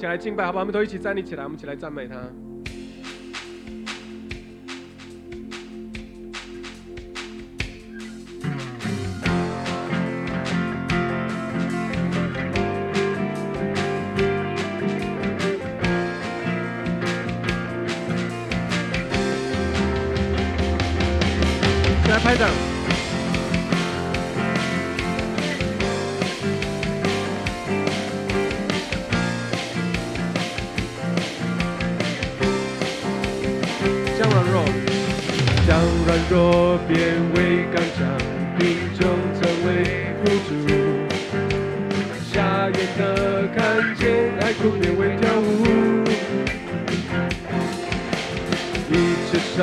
起来敬拜，好不好？我们都一起站立起来，我们一起来赞美他。瞎眼的看见，爱哭变为跳舞。一切伤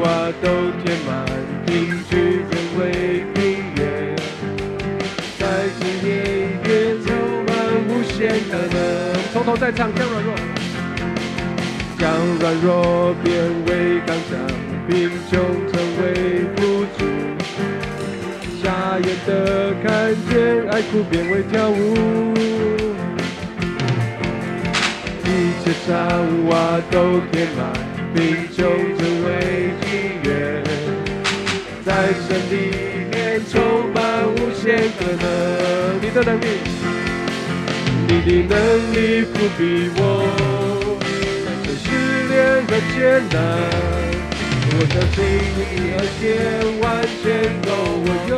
洼都填满，凭据变为平原。在今夜夜充满无限可能。从头再唱，将软弱，将软弱变为刚强，贫穷成为。大眼的看见，爱哭变为跳舞。一切伤洼都填满，贫穷成为平原。在神里面充满无限可能。你的能力，你的能力不比我，这试炼和艰难。我相信你的天完全够我用，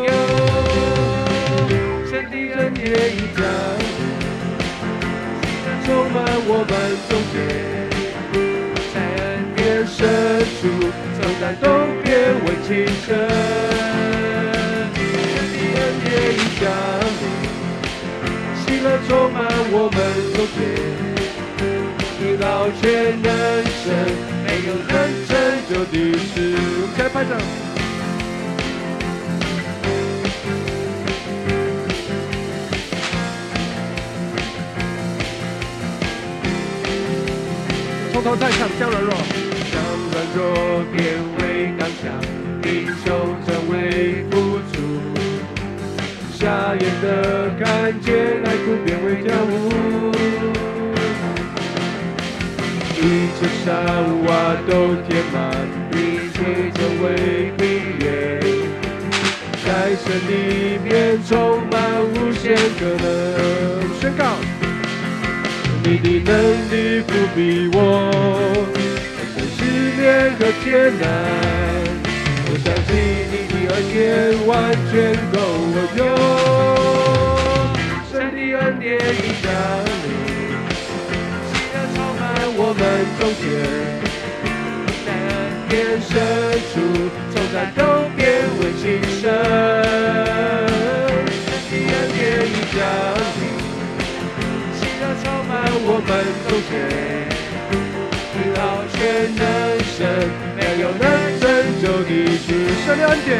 们中间，在恩典深处，从感动变为轻声。神的恩典已降临。喜乐充满我们中间，你老全能神，没有人拯救的事。我们起来拍掌。头再唱，将软弱，将软弱变为刚强，贫穷成为富足。瞎眼的看见，爱哭变为跳舞。一切伤洼都填满，并且成为平原。在神里面充满无限可能。你的能力不比我，但试炼和艰难。我相信你的恩典完全够我用。神的恩典已降临，喜乐充满我们中间。恩典深处，从感动变为轻声。神的恩典已降。我们中间，你老全能神，没有能拯救的事。神的恩典，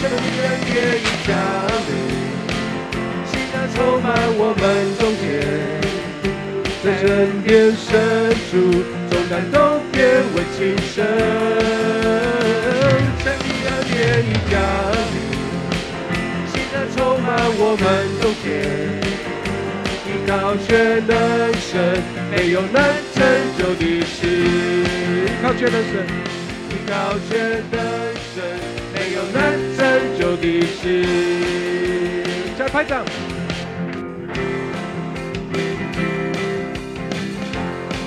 神的恩典已降临，喜乐充满我们中间，在神殿深处，从感动变为轻声。神的恩典已降临，喜乐充满我们中间。依靠全能神，没有难成就的事。依靠全能神，依靠全能神，没有难成就的事。起来拍掌。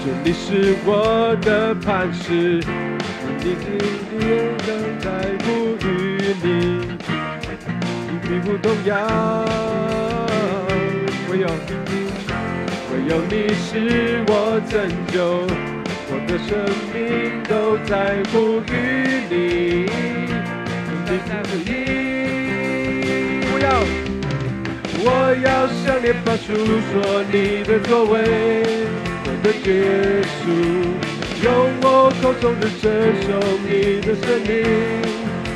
主你是我的磐石，你今天仍在呼吁你，你并不动摇。唯有有你是我拯救，我的生命都在呼吁你，你在乎你。不要，我要向列邦述说你的作为，我的结束，用我口中的承受你的生命，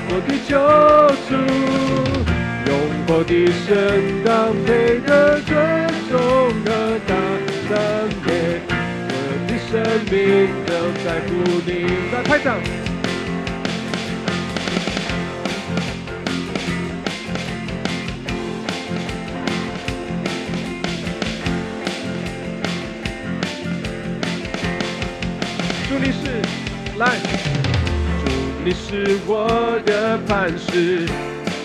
我的救主，用我的神当配的尊重和赞美，我的生命都在乎你。来，拍掌。祝你是，来，祝你是我的磐石，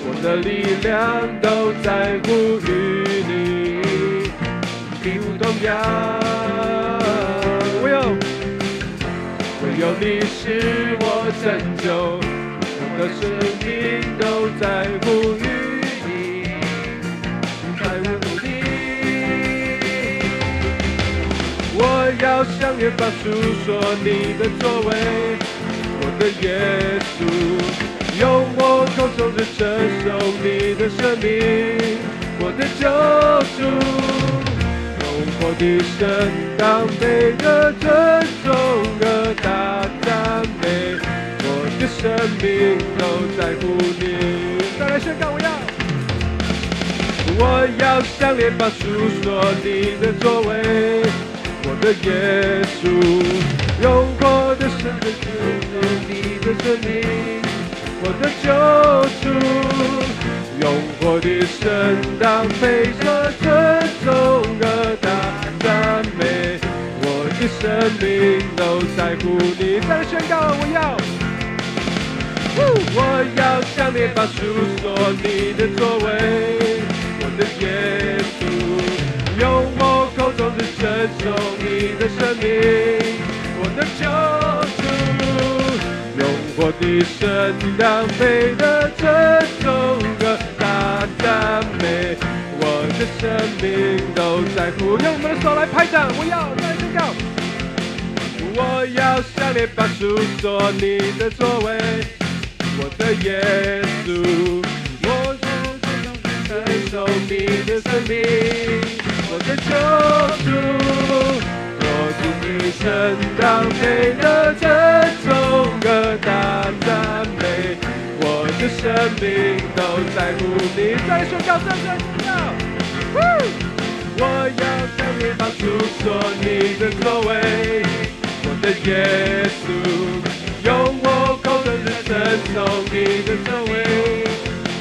我的力量都在乎于你。必不动摇。唯有唯有你是我拯救，我的生命都在乎于你，在乎你。我要向远方诉说你的作为，我的耶稣，用我口中的承受你的生命，用我的声当美的尊重和大赞美，我的生命都在乎你。再来宣告，我要我要向列邦诉说你的作为，我的耶稣，用我的生命承受你的生命，我的救主，用我的声当配着尊重和大赞美，我的生命都在乎你。再来宣告，我要我要向列邦诉说你的作为，我的耶稣，用我口中的承受你的生命，我的救主，用我的声当美的尊重和大赞美，我的生命都在乎。用我们的手来拍掌，我要再来宣告，我要向列邦诉说你的作为，我的耶稣，我承受你的生命，我的救主，我主你承当美的尊重和大赞美，我的生命都在乎你。再宣告，再来宣告。我要向你方诉说你的作为，的耶稣，用我口中的承受你的作为，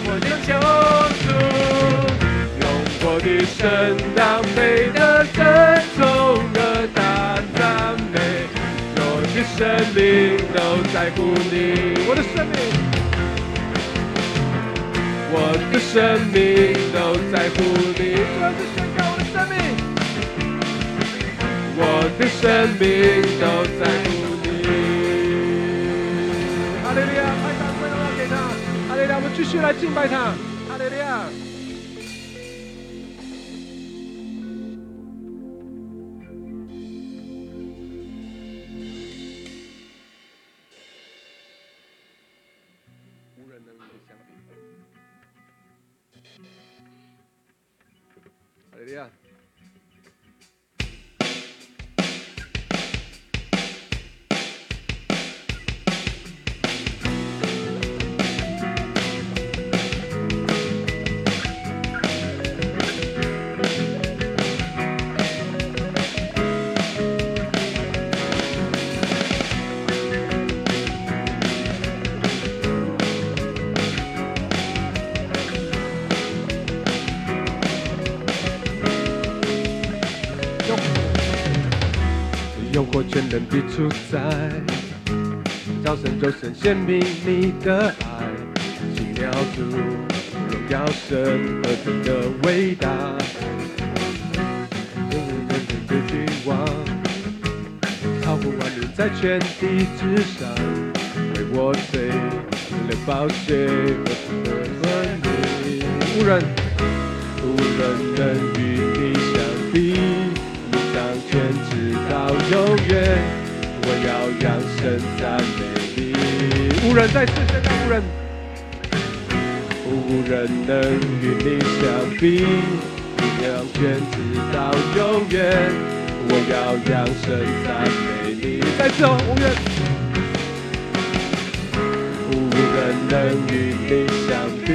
我的救主，用我的声当美的尊重和大赞美，我的生命都在乎你，我的生命，我的生命都在乎你。最后是宣告我的生命。我的生命都在乎你。哈利路亚，拍掌归荣耀给他。哈利路亚，我们继续来敬拜他。全能的主宰，早晨就神显明你的爱，奇妙主荣耀神何等的伟大，人人人人的君王，超乎万民在全地之上，为我罪流宝血何等的尊名，无人无人能要扬声赞美你。无人再次宣告无人，无人能与你相比，你掌权直到永远，我要扬声赞美你。再次哦，无人，无人能与你相比，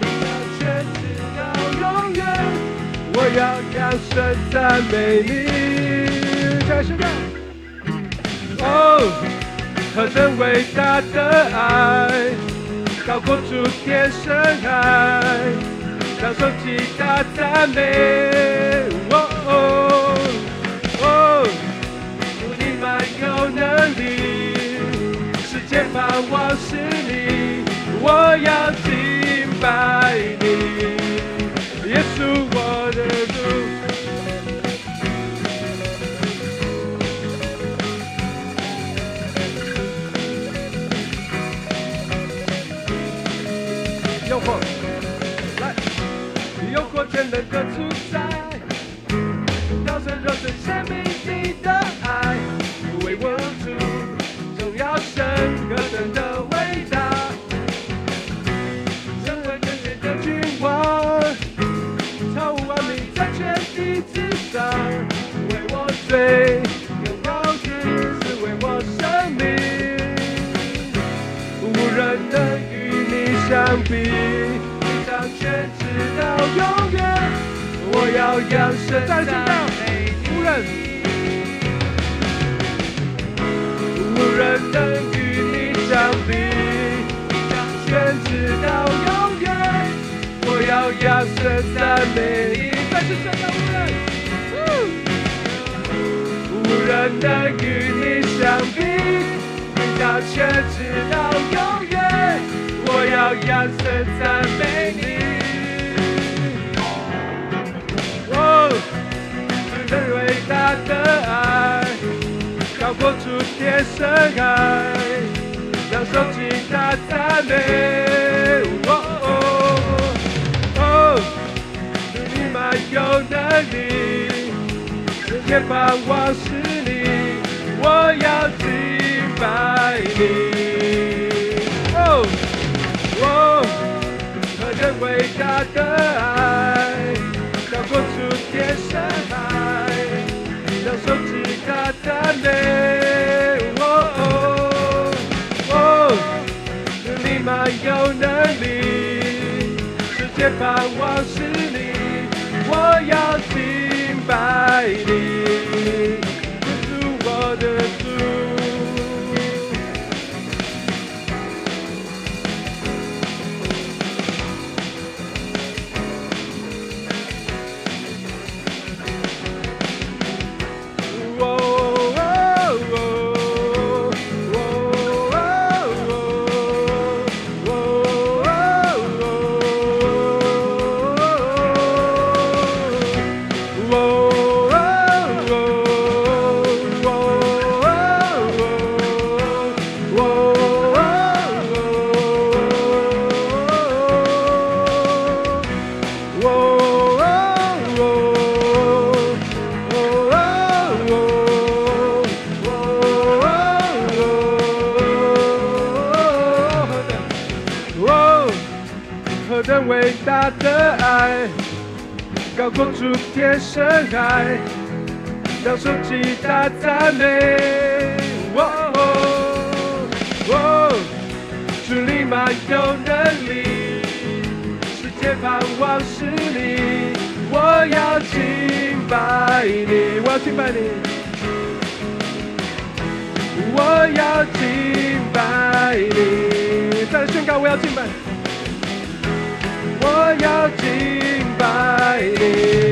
你掌权直到永远，我要扬声赞美你。再来宣告。哦，何等伟大的爱，高过诸天深海，享受极大赞美。哦哦哦，主你满有能力，世界盼望是你，我要敬拜你，诱惑全能的主宰，道成肉身生命高过诸天深海，让手击大赞美。哦哦哦，你满有能力。世界盼望是你，我要敬拜你。哦哦，何等伟大的爱，高过诸天深海，他赞美。哦哦哦，你满有能力，世界盼望是你，我要敬拜你，耶稣我的让手击大赞美。哦哦哦，主你满有能力，世界盼望是你，我要敬拜你，我要敬拜你。我要敬拜你，再宣告我要敬拜，我要敬拜你，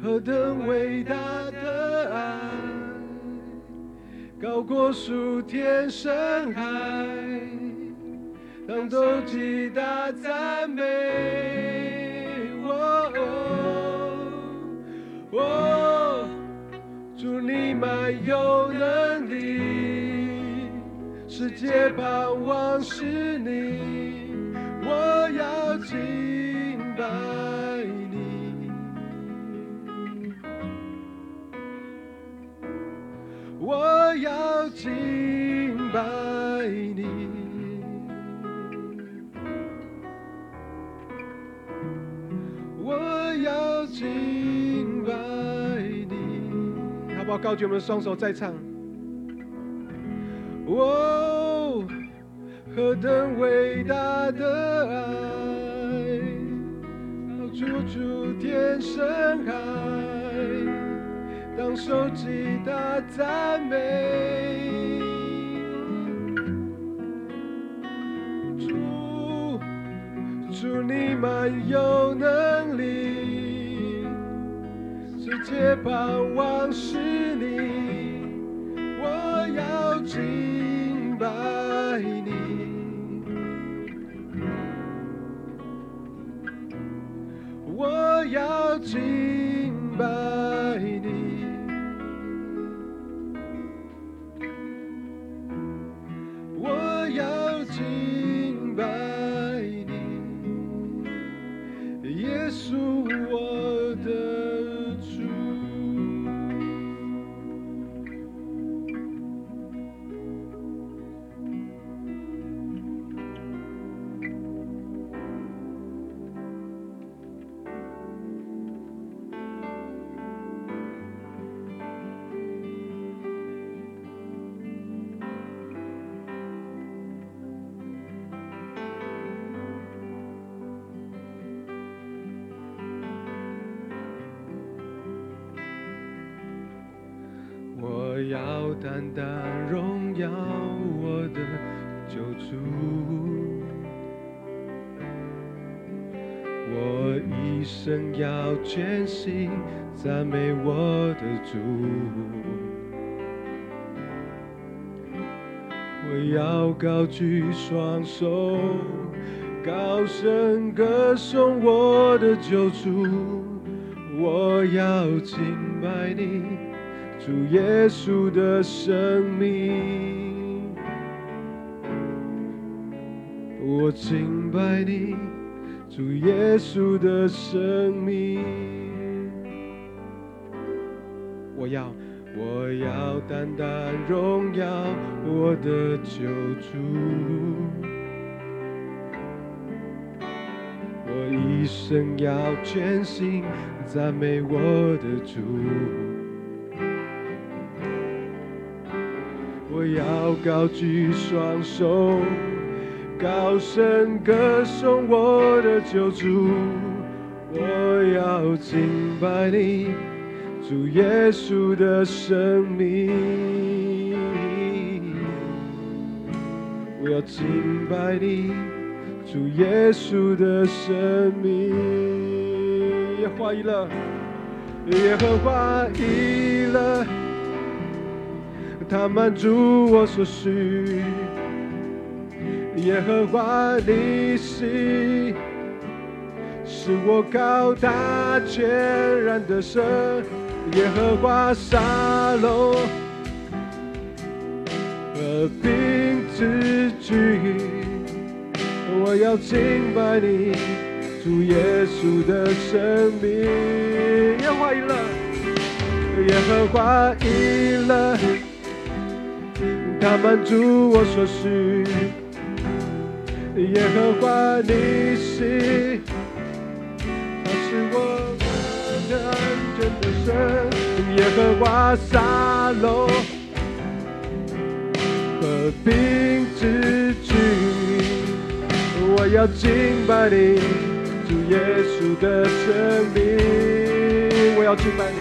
何等伟大的爱，高过数天深海，当斗击大赞美。哦哦，祝你满有能力，世界盼望是你，我要敬拜我要敬拜你。我要敬拜你，好不好？高举我们的双手再唱。哦，何等伟大的爱，处处天深海，当手击打赞美。主，主你满有能力，世界盼望是你，我要敬拜你，我要敬单单荣耀我的救主，我一生要全心赞美我的主，我要高举双手，高声歌颂我的救主，我要敬拜你。主耶稣的生命，我敬拜你，主耶稣的生命。我要，我要单单荣耀我的救主，我一生要全心赞美我的主。我要高举双手，高声歌颂我的救主。我要敬拜你，主耶稣的生命。我要敬拜你，主耶稣的生命。耶和华以勒，耶和华以勒。他满足我所需，耶和华你是使我高大全然的神，耶和华沙龙和平之举，我要敬拜你，主耶稣的生命，耶和华以勒，耶和华以勒。他满足我所需，耶和华你是，他是我的安全的神，耶和华沙龙和平之举，我要敬拜你，主耶稣的生命，我要敬拜你，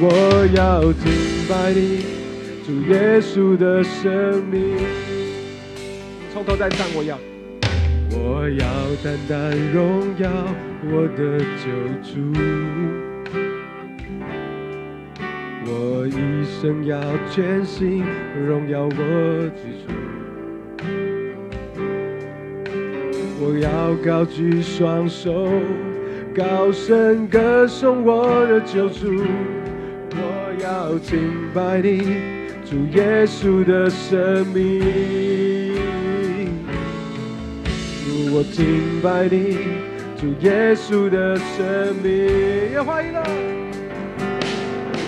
我要敬拜你。主耶稣的生命，从头再唱。我要，我要单单荣耀我的救主，我一生要全心荣耀我的主。我要高举双手，高声歌颂我的救主。我要敬拜你。主耶稣的生命，我敬拜你，主耶稣的生命。耶和华以勒，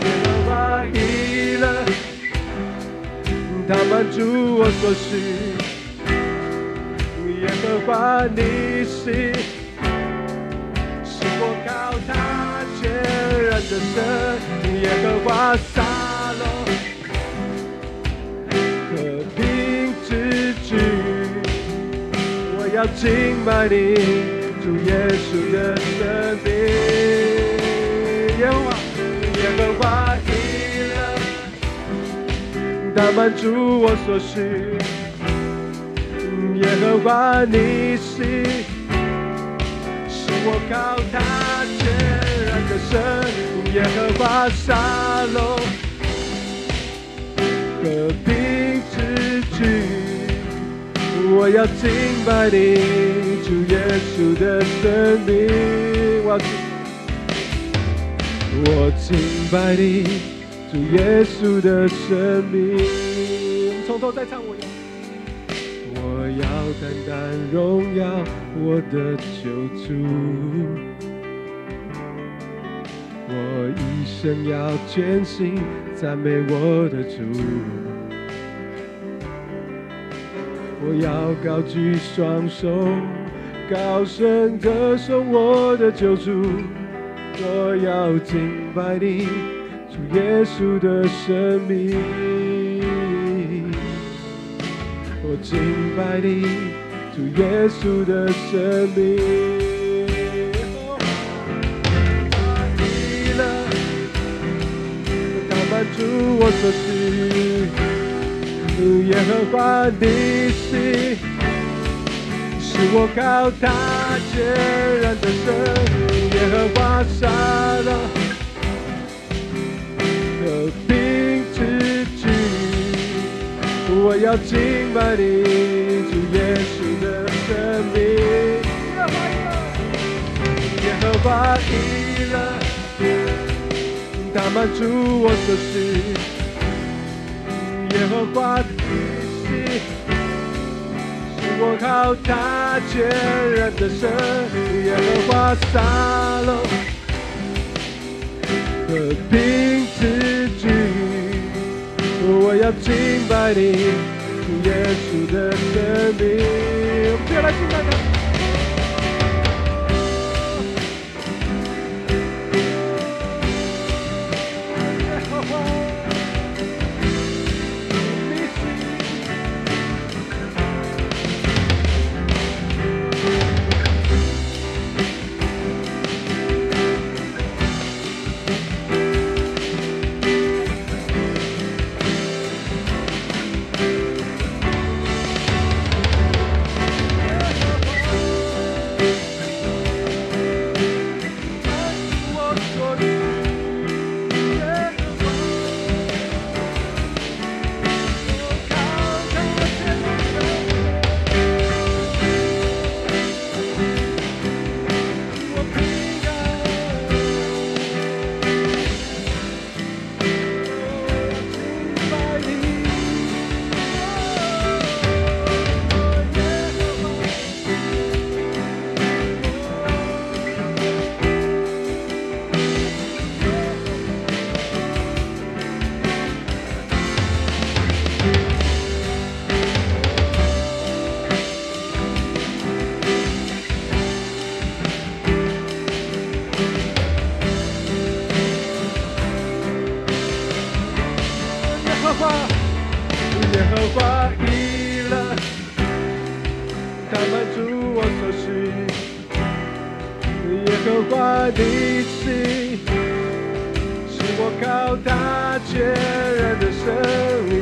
耶和华以，他满足我所需。耶和华你是，是我靠他全然的神。耶和华要敬拜你，主耶稣的生命。耶和华，耶和华依然，他满足我所需。耶和华你是，是我靠他全然的神。耶和华沙龙，和平之举，我要敬拜你，主耶稣的生命。我我敬拜你，主耶稣的生命。我们从头再唱我要。我要单单荣耀我的救主，我一生要全心赞美我的主。我要高举双手，高声歌颂我的救主。我要敬拜你，主耶稣的生命。我敬拜你，主耶稣的生命。你了，他满足我所需。耶和华你是，是我靠他全然的神。耶和华杀了和平之举。我要敬拜你，主耶稣的生命。耶和华依然，他满足我所需。耶和华的是，是我靠他全然的神。耶和华沙龙，和平之举。我要敬拜你，主耶稣的生命。我们接来敬拜他。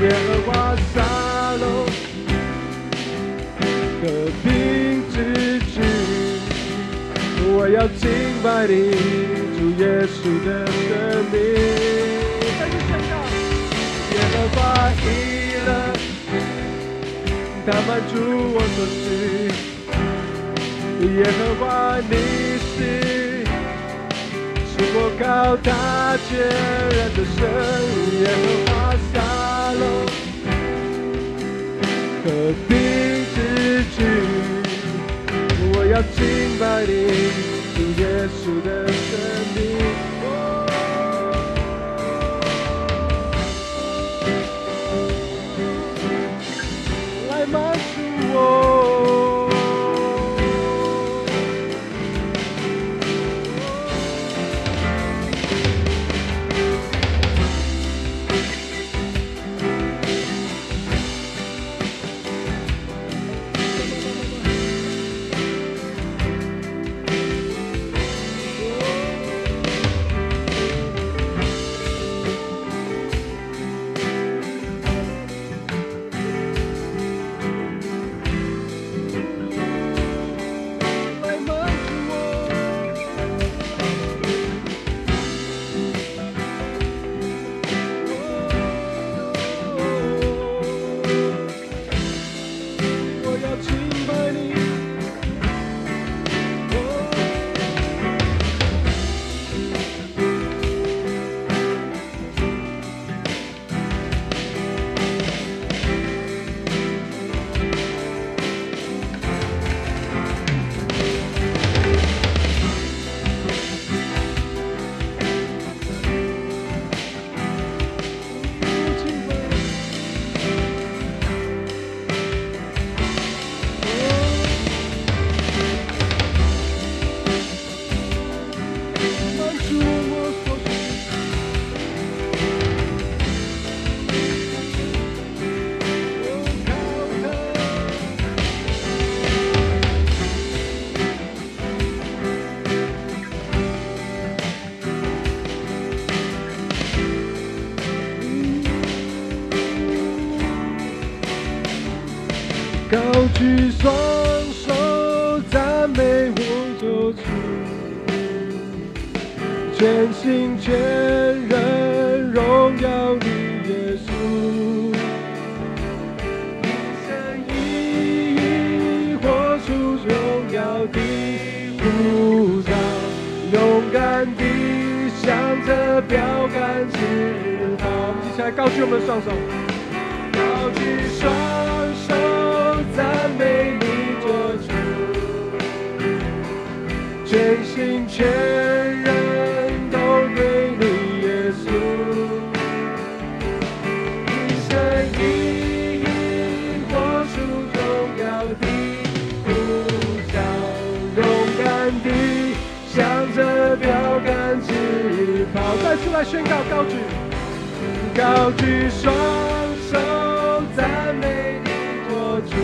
耶和华沙龙，和平之举，我要敬拜你，主耶稣的生命。耶和华依然，他满足我所需。耶和华你是，是我靠他全然的神。耶和华 Hello，，和平之举，我要敬拜你，主耶稣的生命。着标杆直跑。我们一起来高举我们的双手，高举双手赞美你做主，全心全宣告高举，高举双手赞美你做主，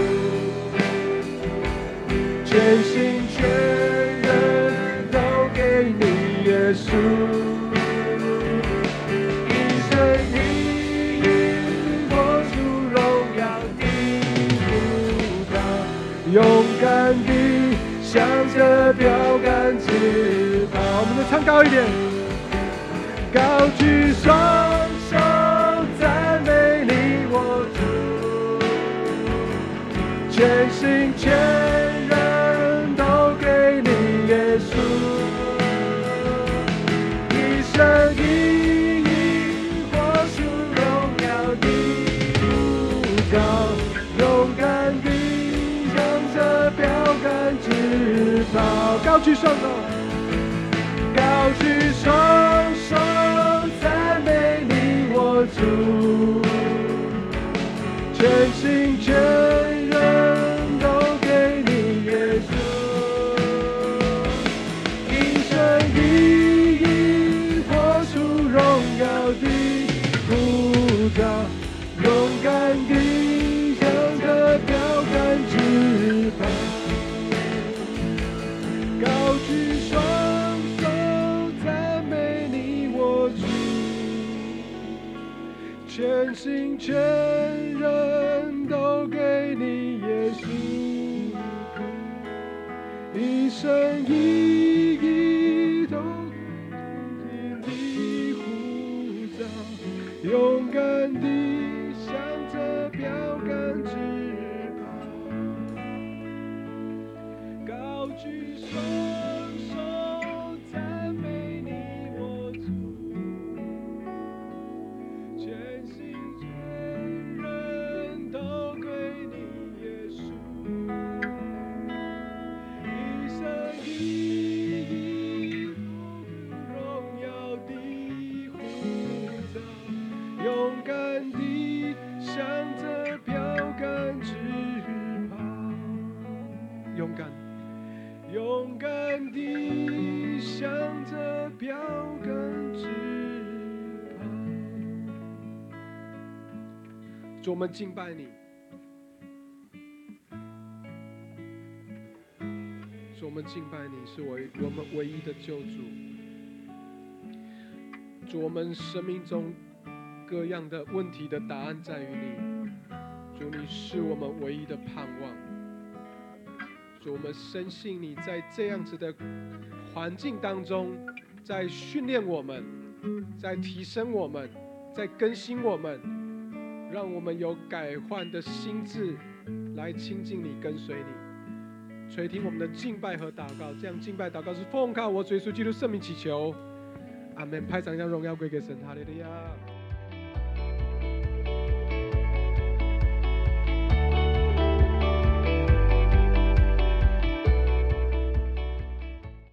全心全人都给你耶稣，一生一意活出荣耀的呼召，勇敢地向着标杆直跑。我们再唱高一点，举双手赞美你我主，全心全人都给你耶稣，一生一意活出荣耀的呼召，勇敢地向着标杆直跑，高举双手，全心全人都给你耶稣，一生一标杆直跑。主我们敬拜你，主我们敬拜你是唯我们唯一的救主。主我们生命中各样的问题的答案在于你，主你是我们唯一的盼望。主我们深信你在这样子的环境当中，在训练我们，在提升我们，在更新我们。让我们有改换的心智来亲近你、跟随你，垂听我们的敬拜和祷告。这样敬拜祷告是奉靠我主耶稣基督圣名祈求，阿门。拍掌将荣耀归给神，哈利路亚。